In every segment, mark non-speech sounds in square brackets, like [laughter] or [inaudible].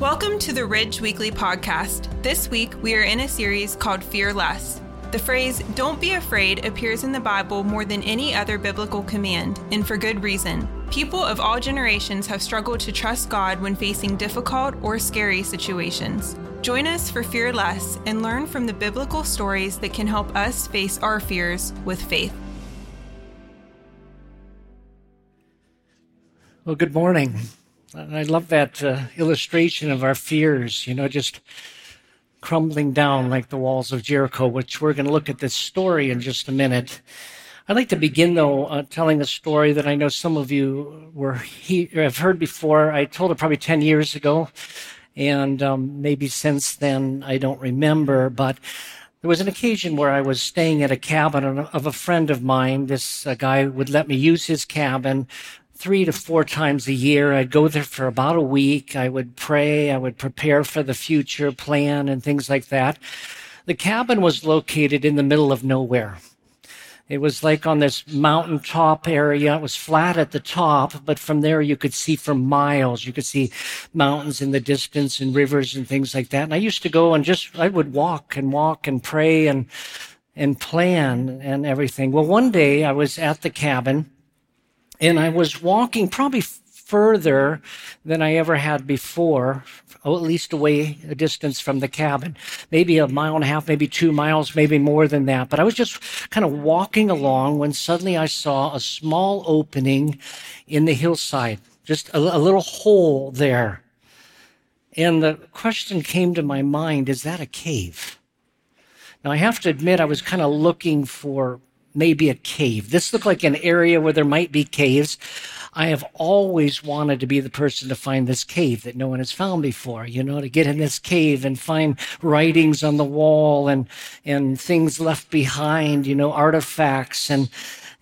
Welcome to the Ridge Weekly Podcast. This week, we are in a series called Fear Less. The phrase, don't be afraid, appears in the Bible more than any other biblical command, and for good reason. People of all generations have struggled to trust God when facing difficult or scary situations. Join us for Fear Less and learn from the biblical stories that can help us face our fears with faith. Well, good morning. I love that uh, illustration of our fears, you know, just crumbling down like the walls of Jericho, which we're going to look at this story in just a minute. I'd like to begin, though, uh, telling a story that I know some of you were he- have heard before. I told it probably 10 years ago, and um, maybe since then I don't remember, but there was an occasion where I was staying at a cabin of a friend of mine. This uh, guy would let me use his cabin three to four times a year. I'd go there for about a week. I would pray. I would prepare for the future, plan, and things like that. The cabin was located in the middle of nowhere. It was like on this mountaintop area. It was flat at the top, but from there you could see for miles. You could see mountains in the distance and rivers and things like that. And I used to go and just, I would walk and walk and pray and, and plan and everything. Well, one day I was at the cabin and I was walking probably further than I ever had before, oh, at least away a distance from the cabin, maybe a mile and a half, maybe two miles, maybe more than that. But I was just kind of walking along when suddenly I saw a small opening in the hillside, just a, a little hole there. And the question came to my mind, is that a cave? Now I have to admit I was kind of looking for maybe a cave. This looked like an area where there might be caves. I have always wanted to be the person to find this cave that no one has found before, you know, to get in this cave and find writings on the wall and, and things left behind, you know, artifacts and,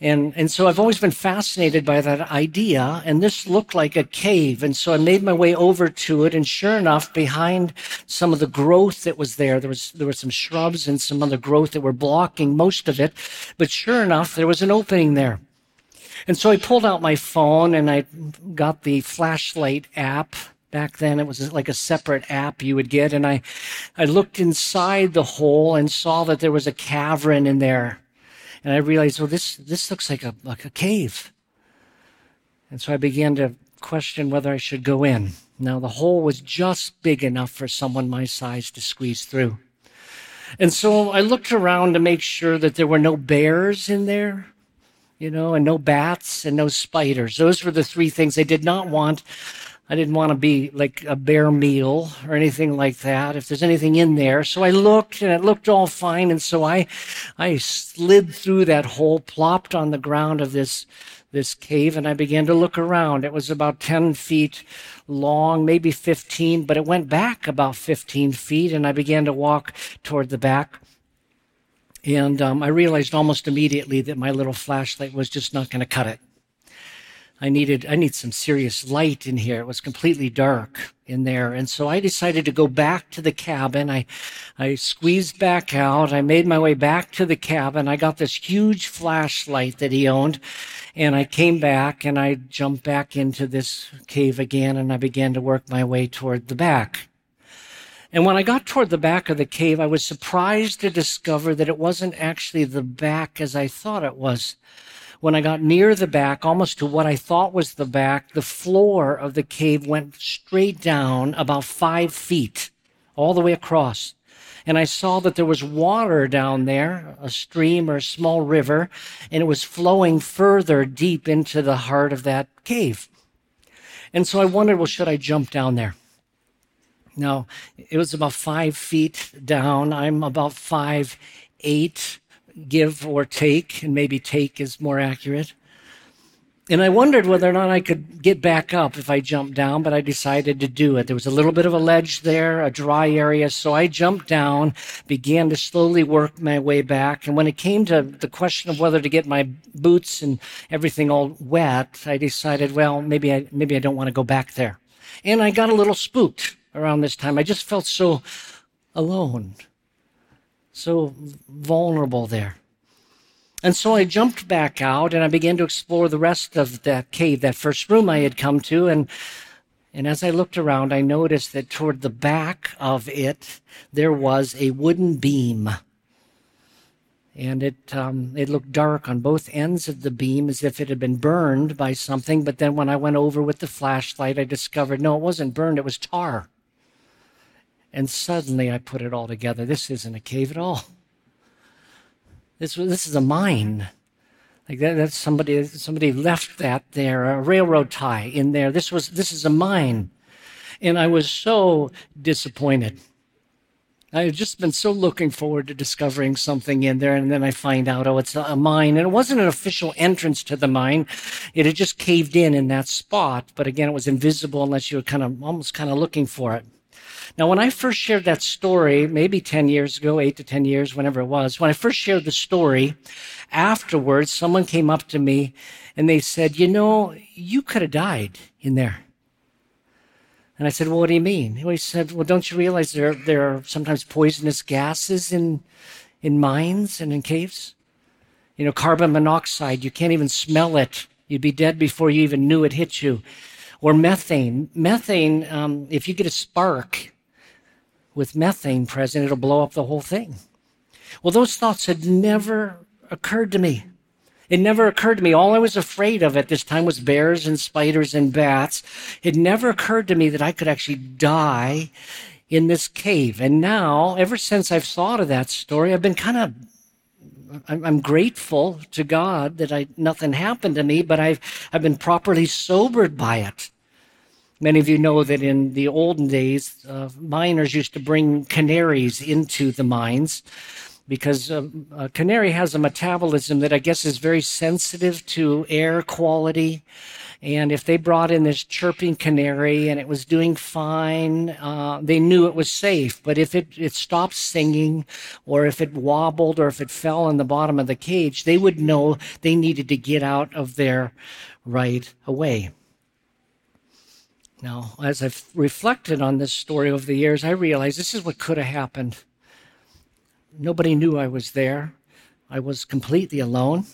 and, and so I've always been fascinated by that idea. And this looked like a cave. And so I made my way over to it. And sure enough, behind some of the growth that was there, there was, there were some shrubs and some other growth that were blocking most of it. But sure enough, there was an opening there. And so I pulled out my phone and I got the flashlight app back then it was like a separate app you would get and i i looked inside the hole and saw that there was a cavern in there and I realized, well, this, this looks like a, like a cave. And so I began to question whether I should go in. Now, the hole was just big enough for someone my size to squeeze through. And so I looked around to make sure that there were no bears in there, you know, and no bats and no spiders. Those were the three things I did not want I didn't want to be like a bear meal or anything like that. If there's anything in there. So I looked and it looked all fine. And so I, I slid through that hole, plopped on the ground of this, this cave and I began to look around. It was about 10 feet long, maybe 15, but it went back about 15 feet and I began to walk toward the back. And um, I realized almost immediately that my little flashlight was just not going to cut it. I needed, I need some serious light in here. It was completely dark in there. And so I decided to go back to the cabin. I, I squeezed back out. I made my way back to the cabin. I got this huge flashlight that he owned and I came back and I jumped back into this cave again and I began to work my way toward the back. And when I got toward the back of the cave, I was surprised to discover that it wasn't actually the back as I thought it was. When I got near the back, almost to what I thought was the back, the floor of the cave went straight down about five feet, all the way across. And I saw that there was water down there, a stream or a small river, and it was flowing further deep into the heart of that cave. And so I wondered, well, should I jump down there? Now, it was about five feet down. I'm about five, eight give or take, and maybe take is more accurate. And I wondered whether or not I could get back up if I jumped down, but I decided to do it. There was a little bit of a ledge there, a dry area, so I jumped down, began to slowly work my way back. And when it came to the question of whether to get my boots and everything all wet, I decided, well, maybe I, maybe I don't want to go back there. And I got a little spooked around this time. I just felt so alone so vulnerable there. And so I jumped back out and I began to explore the rest of that cave, that first room I had come to. And And as I looked around, I noticed that toward the back of it, there was a wooden beam. And it, um, it looked dark on both ends of the beam as if it had been burned by something. But then when I went over with the flashlight, I discovered no, it wasn't burned, it was tar. And suddenly I put it all together. This isn't a cave at all. This, this is a mine. Like that, that's somebody, somebody left that there, a railroad tie in there. This was, this is a mine. And I was so disappointed. I had just been so looking forward to discovering something in there, and then I find out, oh, it's a mine. And it wasn't an official entrance to the mine. It had just caved in in that spot. But again, it was invisible unless you were kind of almost kind of looking for it. Now, when I first shared that story, maybe 10 years ago, eight to 10 years, whenever it was, when I first shared the story, afterwards, someone came up to me and they said, You know, you could have died in there. And I said, Well, what do you mean? He said, Well, don't you realize there, there are sometimes poisonous gases in, in mines and in caves? You know, carbon monoxide, you can't even smell it. You'd be dead before you even knew it hit you. Or methane. Methane, um, if you get a spark, with methane present, it'll blow up the whole thing. Well, those thoughts had never occurred to me. It never occurred to me. All I was afraid of at this time was bears and spiders and bats. It never occurred to me that I could actually die in this cave. And now, ever since I've thought of that story, I've been kind of I'm grateful to God that I, nothing happened to me, but I've, I've been properly sobered by it. Many of you know that in the olden days, uh, miners used to bring canaries into the mines because uh, a canary has a metabolism that I guess is very sensitive to air quality. And if they brought in this chirping canary and it was doing fine, uh, they knew it was safe. But if it, it stopped singing or if it wobbled or if it fell in the bottom of the cage, they would know they needed to get out of there right away. Now, as I've reflected on this story over the years, I realize this is what could have happened. Nobody knew I was there. I was completely alone.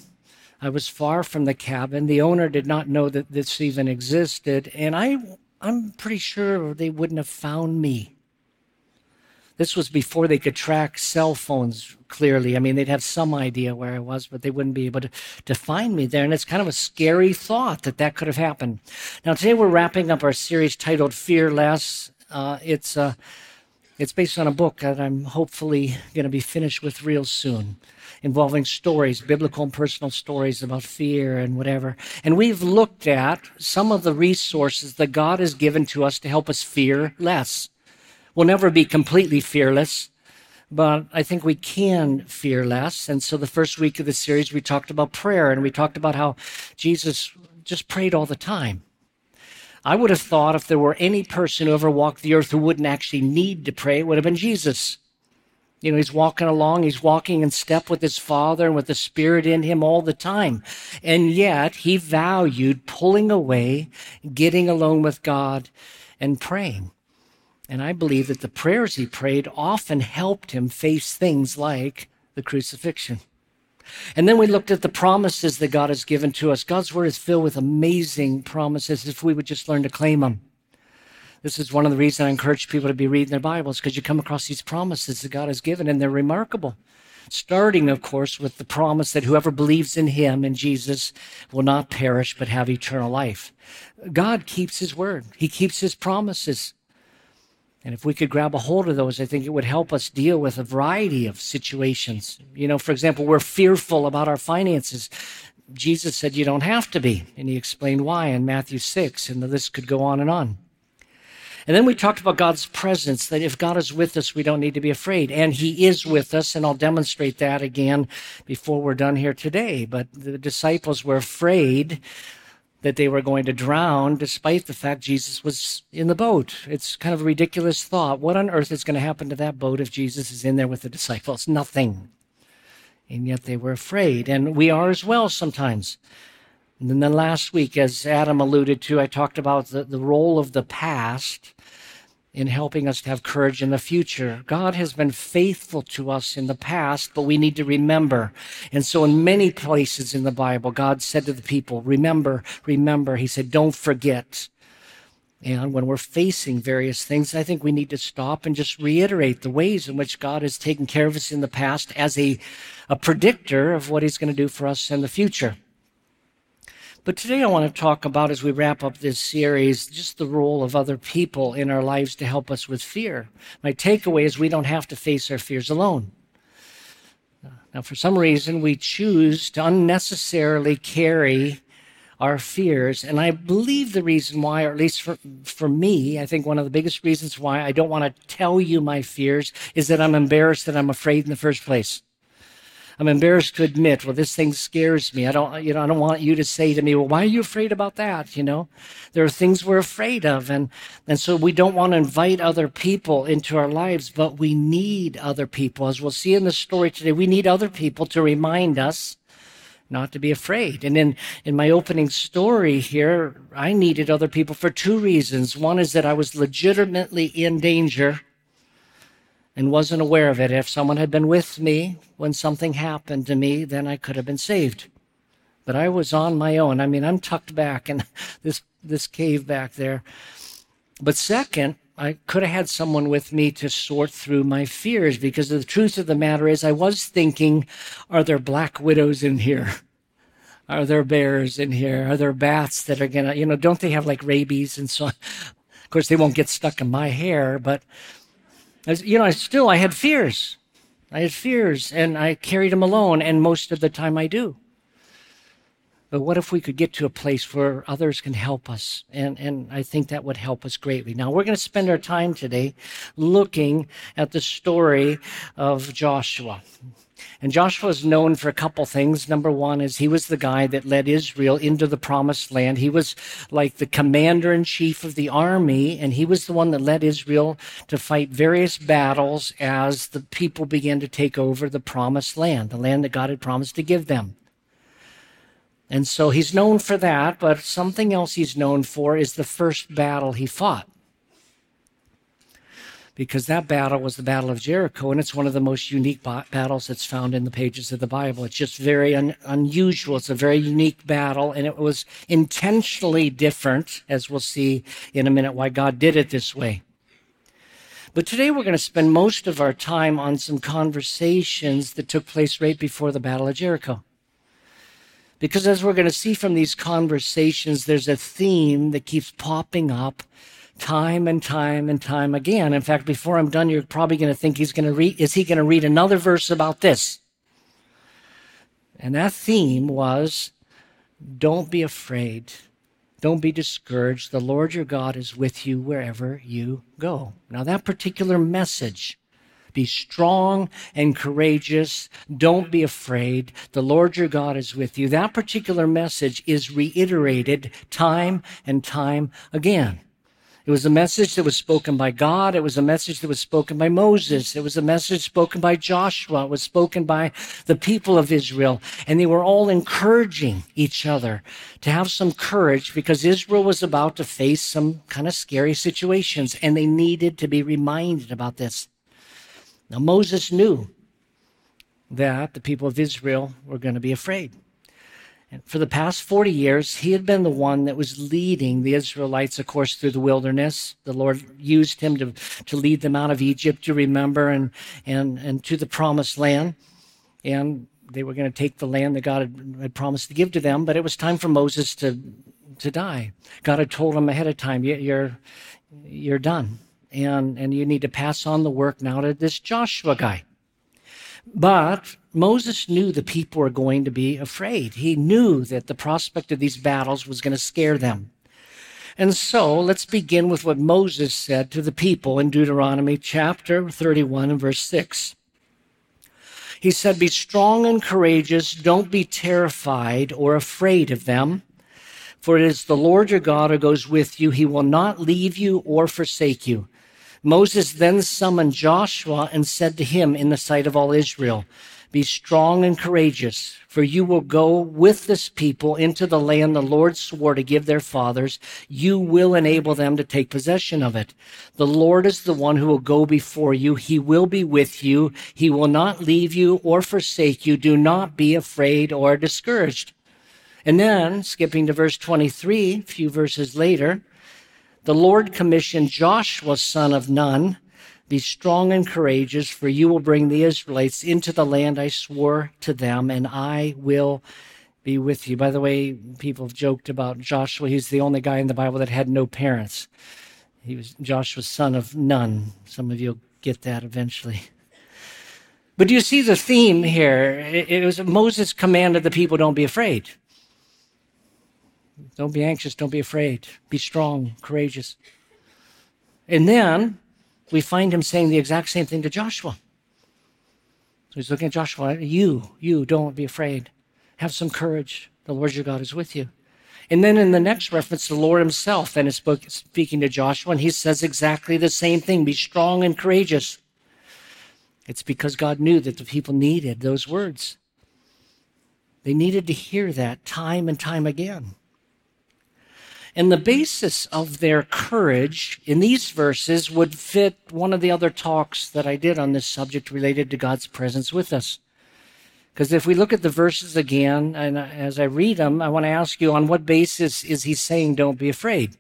I was far from the cabin. The owner did not know that this even existed, and I, I'm pretty sure they wouldn't have found me. This was before they could track cell phones clearly. I mean, they'd have some idea where I was, but they wouldn't be able to, to find me there. And it's kind of a scary thought that that could have happened. Now, today we're wrapping up our series titled Fear Less. Uh, it's, uh, it's based on a book that I'm hopefully going to be finished with real soon involving stories, biblical and personal stories about fear and whatever. And we've looked at some of the resources that God has given to us to help us fear less. We'll never be completely fearless, but I think we can fear less. And so the first week of the series, we talked about prayer and we talked about how Jesus just prayed all the time. I would have thought if there were any person who ever walked the earth who wouldn't actually need to pray, it would have been Jesus. You know, he's walking along, he's walking in step with his Father and with the Spirit in him all the time. And yet, he valued pulling away, getting alone with God, and praying. And I believe that the prayers he prayed often helped him face things like the crucifixion. And then we looked at the promises that God has given to us. God's word is filled with amazing promises if we would just learn to claim them. This is one of the reasons I encourage people to be reading their Bibles because you come across these promises that God has given and they're remarkable. Starting, of course, with the promise that whoever believes in him, and Jesus, will not perish but have eternal life. God keeps his word. He keeps his promises. And if we could grab a hold of those, I think it would help us deal with a variety of situations. You know, for example, we're fearful about our finances. Jesus said you don't have to be, and he explained why in Matthew 6, and the list could go on and on. And then we talked about God's presence, that if God is with us, we don't need to be afraid. And He is with us, and I'll demonstrate that again before we're done here today. But the disciples were afraid that they were going to drown despite the fact Jesus was in the boat. It's kind of a ridiculous thought. What on earth is going to happen to that boat if Jesus is in there with the disciples? Nothing. And yet they were afraid. And we are as well sometimes. And then last week, as Adam alluded to, I talked about the, the role of the past in helping us to have courage in the future. God has been faithful to us in the past, but we need to remember. And so in many places in the Bible, God said to the people, remember, remember. He said, don't forget. And when we're facing various things, I think we need to stop and just reiterate the ways in which God has taken care of us in the past as a, a predictor of what He's going to do for us in the future. But today I want to talk about, as we wrap up this series, just the role of other people in our lives to help us with fear. My takeaway is we don't have to face our fears alone. Now, for some reason, we choose to unnecessarily carry our fears. And I believe the reason why, or at least for, for me, I think one of the biggest reasons why I don't want to tell you my fears is that I'm embarrassed that I'm afraid in the first place. I'm embarrassed to admit, well, this thing scares me. I don't, you know, I don't want you to say to me, well, why are you afraid about that? You know, there are things we're afraid of. And, and so we don't want to invite other people into our lives, but we need other people. As we'll see in the story today, we need other people to remind us not to be afraid. And in, in my opening story here, I needed other people for two reasons. One is that I was legitimately in danger and wasn't aware of it. If someone had been with me when something happened to me, then I could have been saved. But I was on my own. I mean, I'm tucked back in [laughs] this, this cave back there. But second, I could have had someone with me to sort through my fears because the truth of the matter is, I was thinking, are there black widows in here? [laughs] Are there bears in here? Are there bats that are gonna, you know, don't they have like rabies and so? [laughs] Of course, they won't get stuck in my hair, but, you know, I still, I had fears. I had fears and I carried them alone, and most of the time I do. But what if we could get to a place where others can help us? And, and I think that would help us greatly. Now, we're going to spend our time today looking at the story of Joshua. And Joshua is known for a couple things. Number one is he was the guy that led Israel into the promised land. He was like the commander in chief of the army, and he was the one that led Israel to fight various battles as the people began to take over the promised land, the land that God had promised to give them. And so he's known for that, but something else he's known for is the first battle he fought. Because that battle was the Battle of Jericho, and it's one of the most unique battles that's found in the pages of the Bible. It's just very un- unusual. It's a very unique battle, and it was intentionally different, as we'll see in a minute why God did it this way. But today we're going to spend most of our time on some conversations that took place right before the Battle of Jericho. Because as we're going to see from these conversations, there's a theme that keeps popping up time and time and time again. In fact, before I'm done, you're probably going to think he's going to read, is he going to read another verse about this? And that theme was don't be afraid. Don't be discouraged. The Lord your God is with you wherever you go. Now, that particular message be strong and courageous. Don't be afraid. The Lord your God is with you. That particular message is reiterated time and time again. It was a message that was spoken by God. It was a message that was spoken by Moses. It was a message spoken by Joshua. It was spoken by the people of Israel. And they were all encouraging each other to have some courage because Israel was about to face some kind of scary situations and they needed to be reminded about this. Now, Moses knew that the people of Israel were going to be afraid. And for the past 40 years, he had been the one that was leading the Israelites, of course, through the wilderness. The Lord used him to, to lead them out of Egypt, to remember, and, and, and to the promised land. And they were going to take the land that God had, had promised to give to them, but it was time for Moses to, to die. God had told him ahead of time, you're, you're done and, and you need to pass on the work now to this Joshua guy. But Moses knew the people were going to be afraid. He knew that the prospect of these battles was going to scare them. And so let's begin with what Moses said to the people in Deuteronomy chapter 31 and verse 6. He said, Be strong and courageous. Don't be terrified or afraid of them. For it is the Lord your God who goes with you. He will not leave you or forsake you. Moses then summoned Joshua and said to him in the sight of all Israel, Be strong and courageous, for you will go with this people into the land the Lord swore to give their fathers. You will enable them to take possession of it. The Lord is the one who will go before you. He will be with you. He will not leave you or forsake you. Do not be afraid or discouraged. And then, skipping to verse 23, a few verses later, the Lord commissioned Joshua, son of Nun, be strong and courageous, for you will bring the Israelites into the land I swore to them, and I will be with you. By the way, people have joked about Joshua. He's the only guy in the Bible that had no parents. He was Joshua's son of Nun. Some of you will get that eventually. But do you see the theme here? It was Moses commanded the people, don't be afraid. Don't be anxious, don't be afraid. Be strong, courageous. And then we find him saying the exact same thing to Joshua. So he's looking at Joshua, you, you, don't be afraid. Have some courage. The Lord your God is with you. And then in the next reference, the Lord himself then is speaking to Joshua, and he says exactly the same thing be strong and courageous. It's because God knew that the people needed those words. They needed to hear that time and time again. And the basis of their courage in these verses would fit one of the other talks that I did on this subject related to God's presence with us. Because if we look at the verses again, and as I read them, I want to ask you on what basis is he saying, don't be afraid?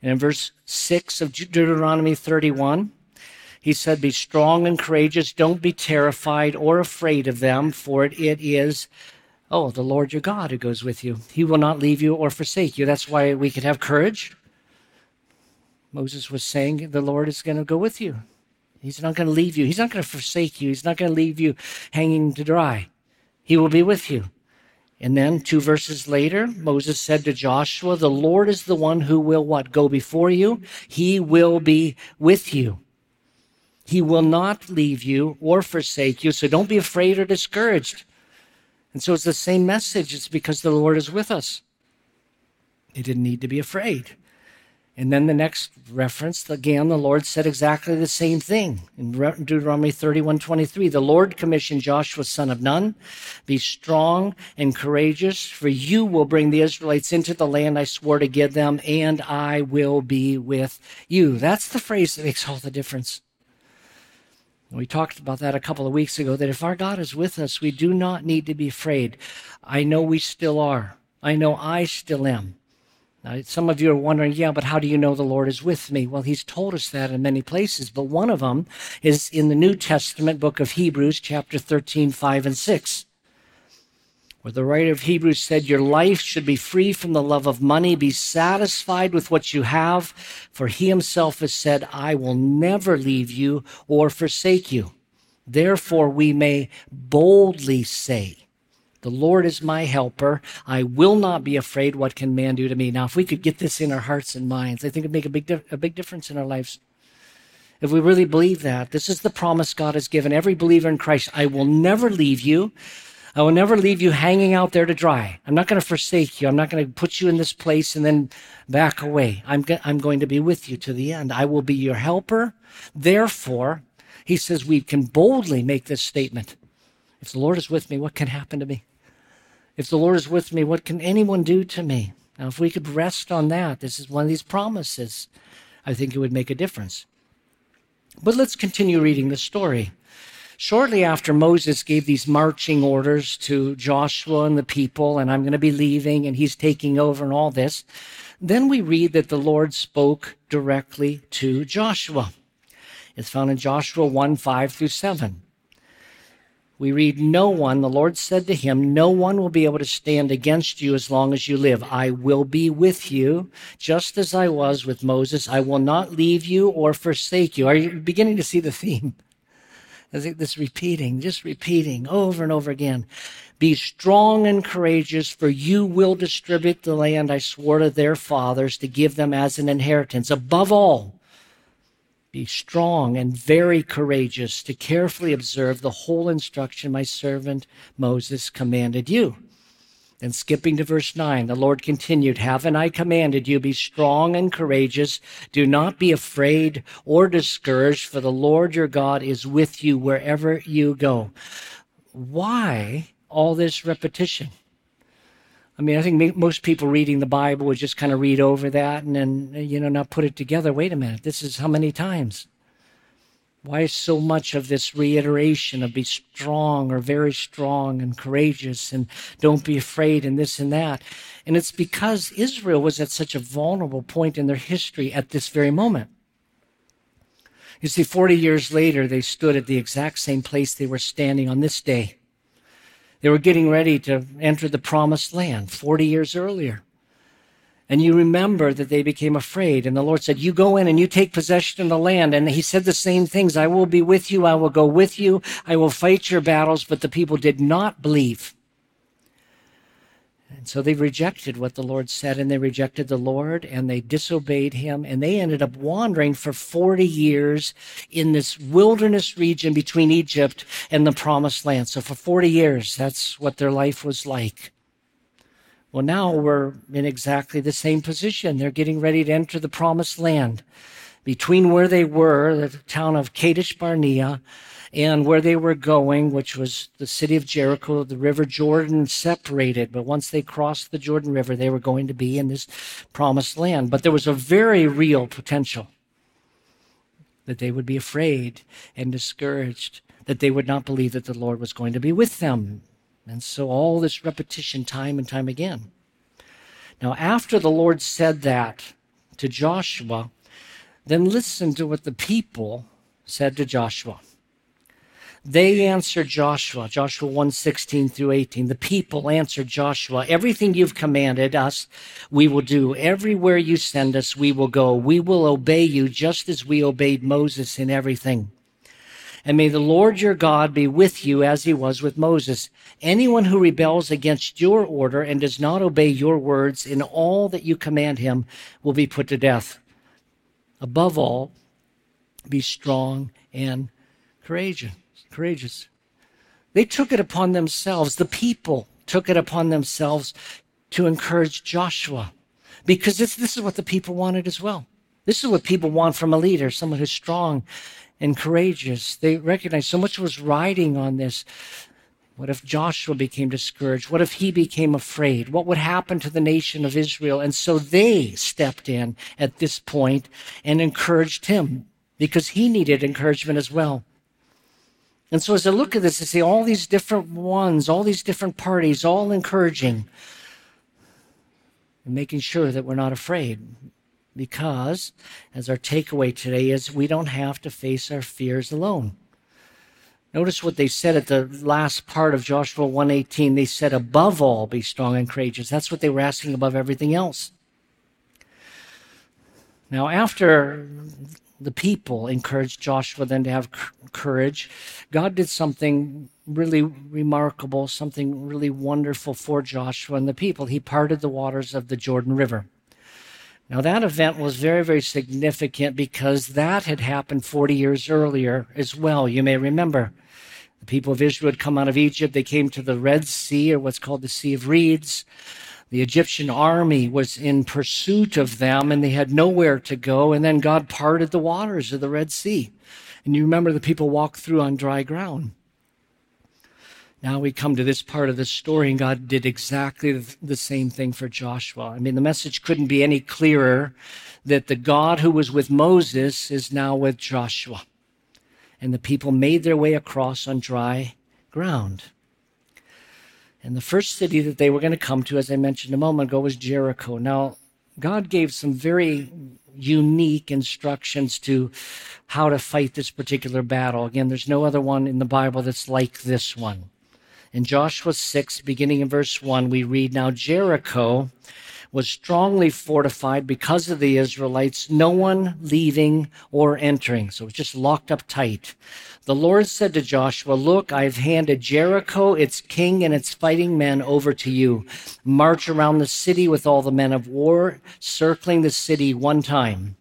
And in verse 6 of Deuteronomy 31, he said, Be strong and courageous. Don't be terrified or afraid of them, for it is, oh, the Lord your God who goes with you. He will not leave you or forsake you. That's why we could have courage. Moses was saying, The Lord is going to go with you. He's not going to leave you. He's not going to forsake you. He's not going to leave you hanging to dry. He will be with you. And then two verses later, Moses said to Joshua, the Lord is the one who will what? Go before you. He will be with you. He will not leave you or forsake you. So don't be afraid or discouraged. And so it's the same message. It's because the Lord is with us. They didn't need to be afraid. And then the next reference, again, the Lord said exactly the same thing in Deuteronomy 31 23. The Lord commissioned Joshua, son of Nun, be strong and courageous, for you will bring the Israelites into the land I swore to give them, and I will be with you. That's the phrase that makes all the difference. We talked about that a couple of weeks ago that if our God is with us, we do not need to be afraid. I know we still are. I know I still am. Now, some of you are wondering, yeah, but how do you know the Lord is with me? Well, he's told us that in many places, but one of them is in the New Testament book of Hebrews, chapter 13, 5 and 6, where the writer of Hebrews said, Your life should be free from the love of money. Be satisfied with what you have, for he himself has said, I will never leave you or forsake you. Therefore, we may boldly say, the Lord is my helper. I will not be afraid. What can man do to me? Now, if we could get this in our hearts and minds, I think it'd make a big, a big difference in our lives. If we really believe that, this is the promise God has given every believer in Christ. I will never leave you. I will never leave you hanging out there to dry. I'm not going to forsake you. I'm not going to put you in this place and then back away. I'm, go- I'm going to be with you to the end. I will be your helper. Therefore, he says we can boldly make this statement. If the Lord is with me, what can happen to me? If the Lord is with me, what can anyone do to me? Now, if we could rest on that, this is one of these promises, I think it would make a difference. But let's continue reading the story. Shortly after Moses gave these marching orders to Joshua and the people, and I'm going to be leaving, and he's taking over and all this, then we read that the Lord spoke directly to Joshua. It's found in Joshua 1 5 through 7 we read, No one, the Lord said to him, No one will be able to stand against you as long as you live. I will be with you, just as I was with Moses. I will not leave you or forsake you. Are you beginning to see the theme? I think this repeating, just repeating over and over again. Be strong and courageous, for you will distribute the land I swore to their fathers to give them as an inheritance. Above all, be strong and very courageous to carefully observe the whole instruction my servant Moses commanded you. Then skipping to verse 9, the Lord continued, Haven't I commanded you, be strong and courageous? Do not be afraid or discouraged, for the Lord your God is with you wherever you go. Why all this repetition? I mean, I think most people reading the Bible would just kind of read over that and then, you know, not put it together. Wait a minute, this is how many times? Why so much of this reiteration of be strong or very strong and courageous and don't be afraid and this and that? And it's because Israel was at such a vulnerable point in their history at this very moment. You see, 40 years later, they stood at the exact same place they were standing on this day. They were getting ready to enter the promised land 40 years earlier. And you remember that they became afraid. And the Lord said, You go in and you take possession of the land. And he said the same things I will be with you. I will go with you. I will fight your battles. But the people did not believe. And so they rejected what the Lord said, and they rejected the Lord, and they disobeyed him, and they ended up wandering for 40 years in this wilderness region between Egypt and the promised land. So for 40 years, that's what their life was like. Well, now we're in exactly the same position. They're getting ready to enter the promised land. Between where they were, the town of Kadesh Barnea, and where they were going, which was the city of Jericho, the river Jordan separated. But once they crossed the Jordan River, they were going to be in this promised land. But there was a very real potential that they would be afraid and discouraged, that they would not believe that the Lord was going to be with them. And so all this repetition, time and time again. Now, after the Lord said that to Joshua, then listen to what the people said to Joshua. They answered Joshua, Joshua 1 16 through 18. The people answered Joshua, Everything you've commanded us, we will do. Everywhere you send us, we will go. We will obey you just as we obeyed Moses in everything. And may the Lord your God be with you as he was with Moses. Anyone who rebels against your order and does not obey your words in all that you command him will be put to death. Above all, be strong and courageous courageous. They took it upon themselves, the people took it upon themselves to encourage Joshua because this, this is what the people wanted as well. This is what people want from a leader, someone who's strong and courageous. They recognized so much was riding on this. What if Joshua became discouraged? What if he became afraid? What would happen to the nation of Israel? And so they stepped in at this point and encouraged him because he needed encouragement as well. And so as I look at this, I see all these different ones, all these different parties, all encouraging and making sure that we're not afraid. Because, as our takeaway today is, we don't have to face our fears alone. Notice what they said at the last part of Joshua 118. They said, above all, be strong and courageous. That's what they were asking above everything else. Now, after the people encouraged Joshua then to have courage. God did something really remarkable, something really wonderful for Joshua and the people. He parted the waters of the Jordan River. Now, that event was very, very significant because that had happened 40 years earlier as well. You may remember. The people of Israel had come out of Egypt. They came to the Red Sea, or what's called the Sea of Reeds. The Egyptian army was in pursuit of them and they had nowhere to go. And then God parted the waters of the Red Sea. And you remember the people walked through on dry ground. Now we come to this part of the story, and God did exactly the same thing for Joshua. I mean, the message couldn't be any clearer that the God who was with Moses is now with Joshua. And the people made their way across on dry ground. And the first city that they were going to come to, as I mentioned a moment ago, was Jericho. Now, God gave some very unique instructions to how to fight this particular battle. Again, there's no other one in the Bible that's like this one. In Joshua 6, beginning in verse 1, we read Now Jericho was strongly fortified because of the Israelites, no one leaving or entering. So it was just locked up tight. The Lord said to Joshua, Look, I've handed Jericho, its king, and its fighting men over to you. March around the city with all the men of war, circling the city one time.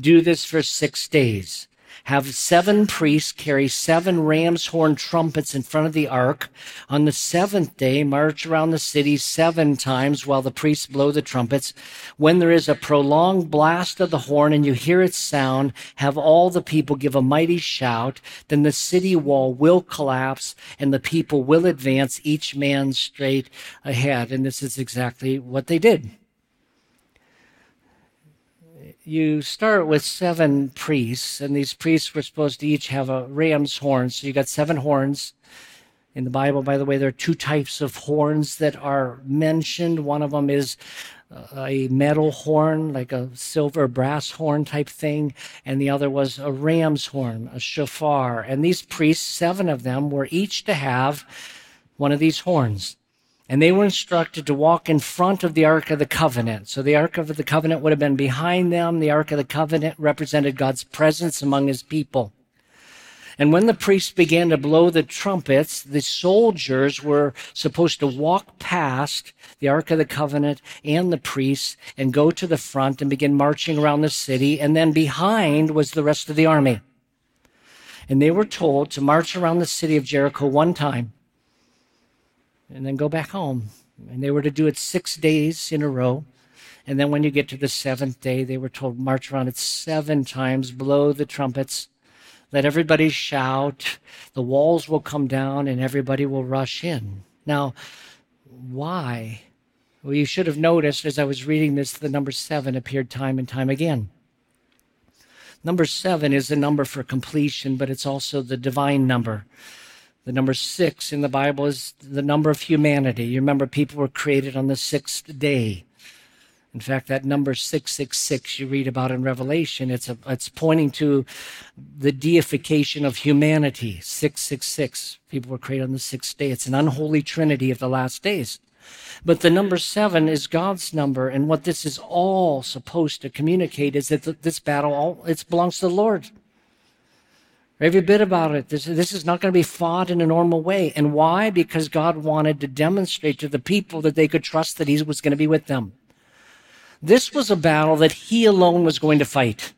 Do this for six days have seven priests carry seven ram's horn trumpets in front of the ark. On the seventh day, march around the city seven times while the priests blow the trumpets. When there is a prolonged blast of the horn and you hear its sound, have all the people give a mighty shout. Then the city wall will collapse and the people will advance, each man straight ahead. And this is exactly what they did you start with seven priests, and these priests were supposed to each have a ram's horn. So you got seven horns. In the Bible, by the way, there are two types of horns that are mentioned. One of them is uh, a metal horn, like a silver brass horn type thing, and the other was a ram's horn, a shofar. And these priests, seven of them, were each to have one of these horns. And they were instructed to walk in front of the Ark of the Covenant. So the Ark of the Covenant would have been behind them. The Ark of the Covenant represented God's presence among his people. And when the priests began to blow the trumpets, the soldiers were supposed to walk past the Ark of the Covenant and the priests and go to the front and begin marching around the city. And then behind was the rest of the army. And they were told to march around the city of Jericho one time and then go back home. And they were to do it six days in a row. And then when you get to the seventh day, they were told, march around it seven times, blow the trumpets, let everybody shout, the walls will come down, and everybody will rush in. Now, why? Well, you should have noticed as I was reading this, the number seven appeared time and time again. Number seven is the number for completion, but it's also the divine number. The number six in the Bible is the number of humanity. You remember people were created on the sixth day. In fact, that number 666 you read about in Revelation, it's, a, it's pointing to the deification of humanity. 666. People were created on the sixth day. It's an unholy trinity of the last days. But the number seven is God's number. And what this is all supposed to communicate is that this battle, all, it belongs to the Lord. Every bit about it. This, this is not going to be fought in a normal way. And why? Because God wanted to demonstrate to the people that they could trust that He was going to be with them. This was a battle that He alone was going to fight.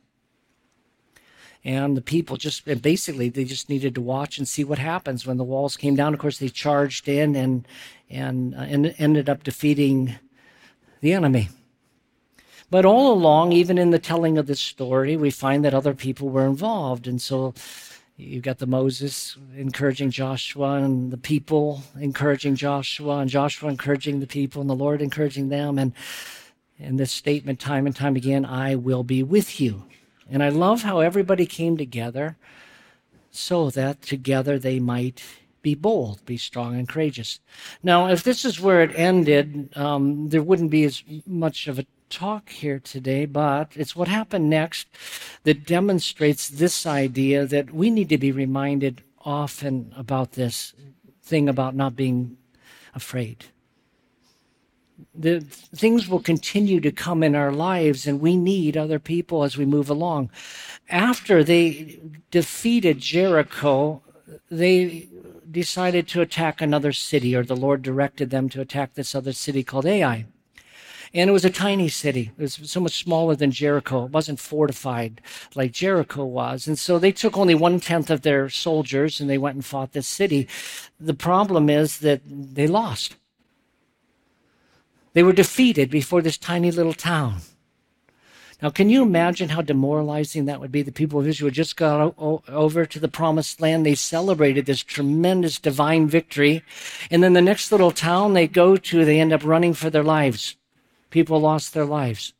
And the people just basically they just needed to watch and see what happens when the walls came down. Of course, they charged in and and, uh, and ended up defeating the enemy. But all along, even in the telling of this story, we find that other people were involved, and so You've got the Moses encouraging Joshua and the people encouraging Joshua and Joshua encouraging the people and the Lord encouraging them. And, and this statement time and time again, I will be with you. And I love how everybody came together so that together they might be bold, be strong and courageous. Now, if this is where it ended, um, there wouldn't be as much of a talk here today, but it's what happened next that demonstrates this idea that we need to be reminded often about this thing about not being afraid. The things will continue to come in our lives, and we need other people as we move along. After they defeated Jericho, they decided to attack another city, or the Lord directed them to attack this other city called Ai. And it was a tiny city. It was so much smaller than Jericho. It wasn't fortified like Jericho was. And so they took only one tenth of their soldiers and they went and fought this city. The problem is that they lost. They were defeated before this tiny little town. Now, can you imagine how demoralizing that would be? The people of Israel just got o- over to the promised land. They celebrated this tremendous divine victory. And then the next little town they go to, they end up running for their lives. People lost their lives.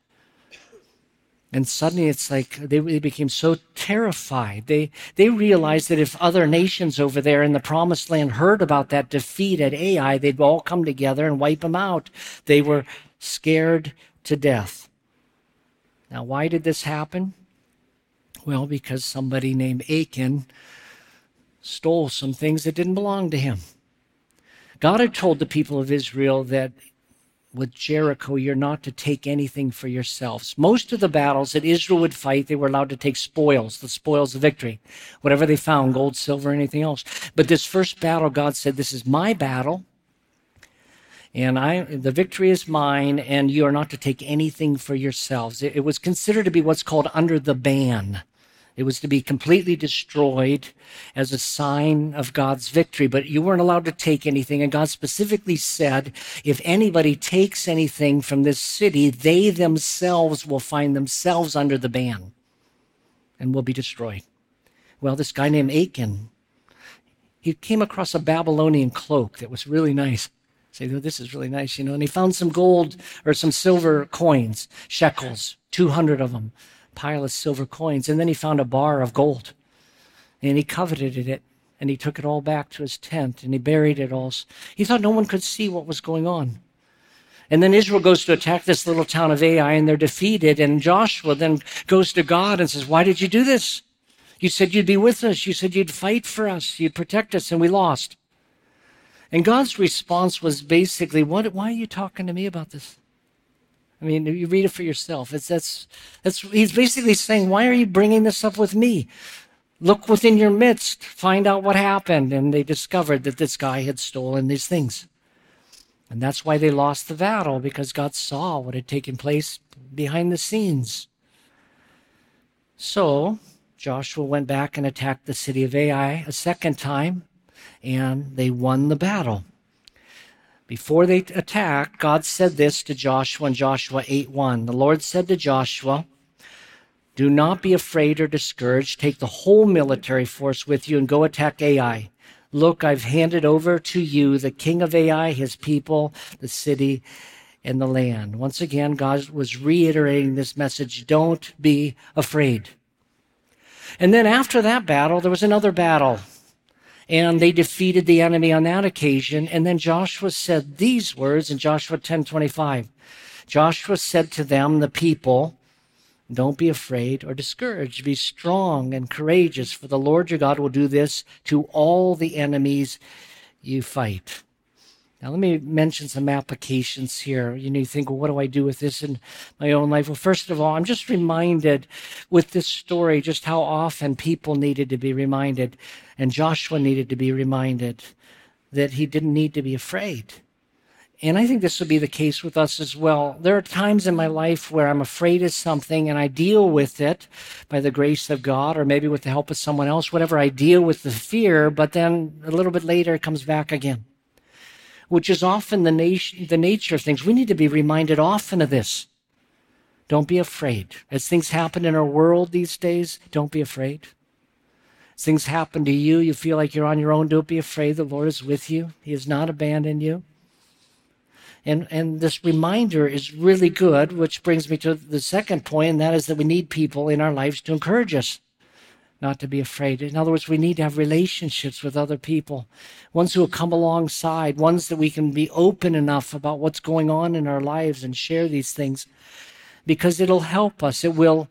And suddenly it's like they, they became so terrified. They, they realized that if other nations over there in the promised land heard about that defeat at Ai, they'd all come together and wipe them out. They were scared to death. Now, why did this happen? Well, because somebody named Achan stole some things that didn't belong to him. God had told the people of Israel that with Jericho, you're not to take anything for yourselves. Most of the battles that Israel would fight, they were allowed to take spoils, the spoils of victory, whatever they found, gold, silver, anything else. But this first battle, God said, This is my battle, and I, the victory is mine, and you are not to take anything for yourselves. It, it was considered to be what's called under the ban. It was to be completely destroyed as a sign of God's victory, but you weren't allowed to take anything. And God specifically said, if anybody takes anything from this city, they themselves will find themselves under the ban and will be destroyed. Well, this guy named Achan, he came across a Babylonian cloak that was really nice. Say, oh, this is really nice, you know. And he found some gold or some silver coins, shekels, 200 of them pile of silver coins. And then he found a bar of gold and he coveted it and he took it all back to his tent and he buried it all. He thought no one could see what was going on. And then Israel goes to attack this little town of Ai and they're defeated. And Joshua then goes to God and says, Why did you do this? You said you'd be with us. You said you'd fight for us. You'd protect us, and we lost. And God's response was basically, what, Why are you talking to me about this? I mean, you read it for yourself. It's, that's, that's, he's basically saying, Why are you bringing this up with me? Look within your midst, find out what happened. And they discovered that this guy had stolen these things. And that's why they lost the battle, because God saw what had taken place behind the scenes. So Joshua went back and attacked the city of Ai a second time, and they won the battle. Before they attacked, God said this to Joshua in Joshua 8 1. The Lord said to Joshua, do not be afraid or discouraged. Take the whole military force with you and go attack Ai. Look, I've handed over to you the king of Ai, his people, the city, and the land. Once again, God was reiterating this message don't be afraid. And then after that battle, there was another battle. And they defeated the enemy on that occasion. And then Joshua said these words in Joshua 10 25. Joshua said to them, the people, don't be afraid or discouraged. Be strong and courageous, for the Lord your God will do this to all the enemies you fight. Now, let me mention some applications here. You know, you think, well, what do I do with this in my own life? Well, first of all, I'm just reminded with this story just how often people needed to be reminded, and Joshua needed to be reminded that he didn't need to be afraid. And I think this will be the case with us as well. There are times in my life where I'm afraid of something and I deal with it by the grace of God or maybe with the help of someone else, whatever. I deal with the fear, but then a little bit later it comes back again, which is often the, the nature of things. We need to be reminded often of this. Don't be afraid. As things happen in our world these days, don't be afraid. As things happen to you, you feel like you're on your own, don't be afraid. The Lord is with you, He has not abandoned you. And, and this reminder is really good, which brings me to the second point, and that is that we need people in our lives to encourage us not to be afraid. In other words, we need to have relationships with other people, ones who will come alongside, ones that we can be open enough about what's going on in our lives and share these things because it'll help us. It will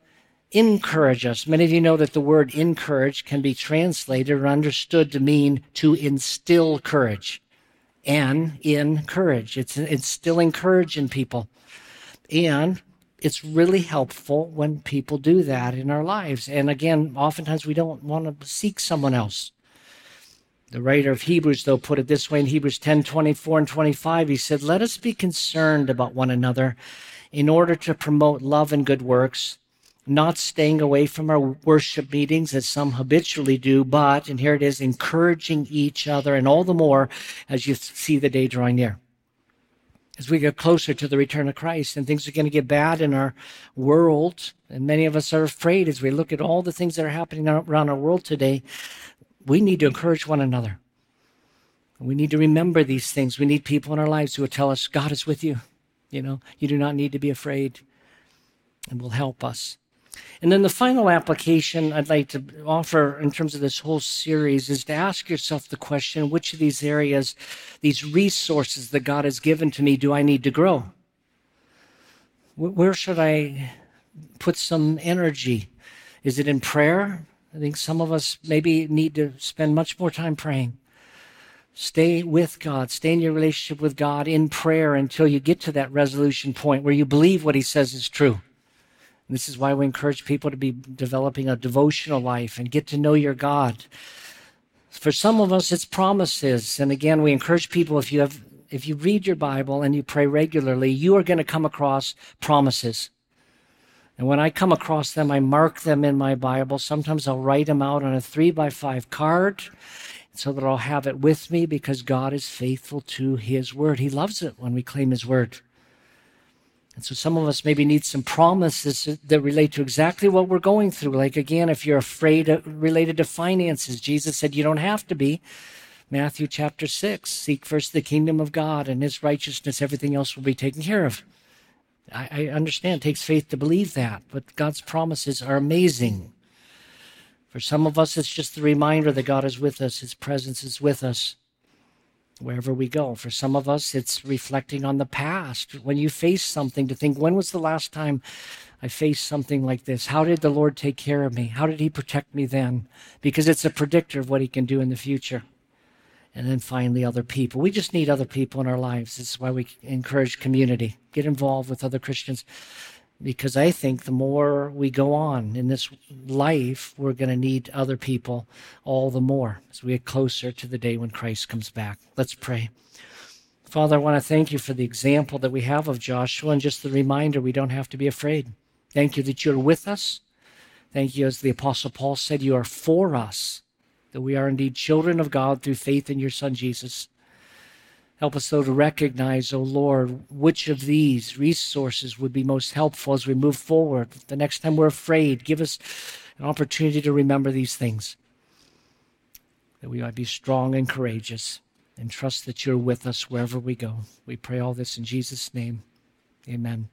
encourage us. Many of you know that the word encourage can be translated or understood to mean to instill courage and in courage. It's instilling courage in people. And it's really helpful when people do that in our lives. And again, oftentimes we don't want to seek someone else. The writer of Hebrews, though, put it this way in Hebrews 10 24 and 25. He said, Let us be concerned about one another in order to promote love and good works not staying away from our worship meetings as some habitually do, but, and here it is, encouraging each other, and all the more as you see the day drawing near. As we get closer to the return of Christ and things are going to get bad in our world, and many of us are afraid as we look at all the things that are happening around our world today, we need to encourage one another. We need to remember these things. We need people in our lives who will tell us, God is with you. You know, you do not need to be afraid and will help us. And then the final application I'd like to offer in terms of this whole series is to ask yourself the question which of these areas, these resources that God has given to me, do I need to grow? Where should I put some energy? Is it in prayer? I think some of us maybe need to spend much more time praying. Stay with God, stay in your relationship with God in prayer until you get to that resolution point where you believe what He says is true this is why we encourage people to be developing a devotional life and get to know your God. For some of us, it's promises. And again, we encourage people if you have, if you read your Bible and you pray regularly, you are going to come across promises. And when I come across them, I mark them in my Bible. Sometimes I'll write them out on a three by five card so that I'll have it with me because God is faithful to his word. He loves it when we claim his word. And so some of us maybe need some promises that relate to exactly what we're going through. Like again, if you're afraid of, related to finances, Jesus said you don't have to be. Matthew chapter 6 Seek first the kingdom of God and his righteousness, everything else will be taken care of. I, I understand it takes faith to believe that, but God's promises are amazing. For some of us, it's just the reminder that God is with us, His presence is with us wherever we go. For some of us, it's reflecting on the past. When you face something, to think, when was the last time I faced something like this? How did the Lord take care of me? How did He protect me then? Because it's a predictor of what He can do in the future. And then finally, other people. We just need other people in our lives. This is why we encourage community. Get involved with other Christians because I think the more we go on in this life, we're going to need other people all the more as we get closer to the day when Christ comes back. Let's pray. Father, I want to thank you for the example that we have of Joshua and just the reminder we don't have to be afraid. Thank you that you're with us. Thank you, as the Apostle Paul said, you are for us, that we are indeed children of God through faith in your Son Jesus. Help us, though, to recognize, O oh Lord, which of these resources would be most helpful as we move forward. The next time we're afraid, give us an opportunity to remember these things, that we might be strong and courageous, and trust that you're with us wherever we go. We pray all this in Jesus' name. Amen.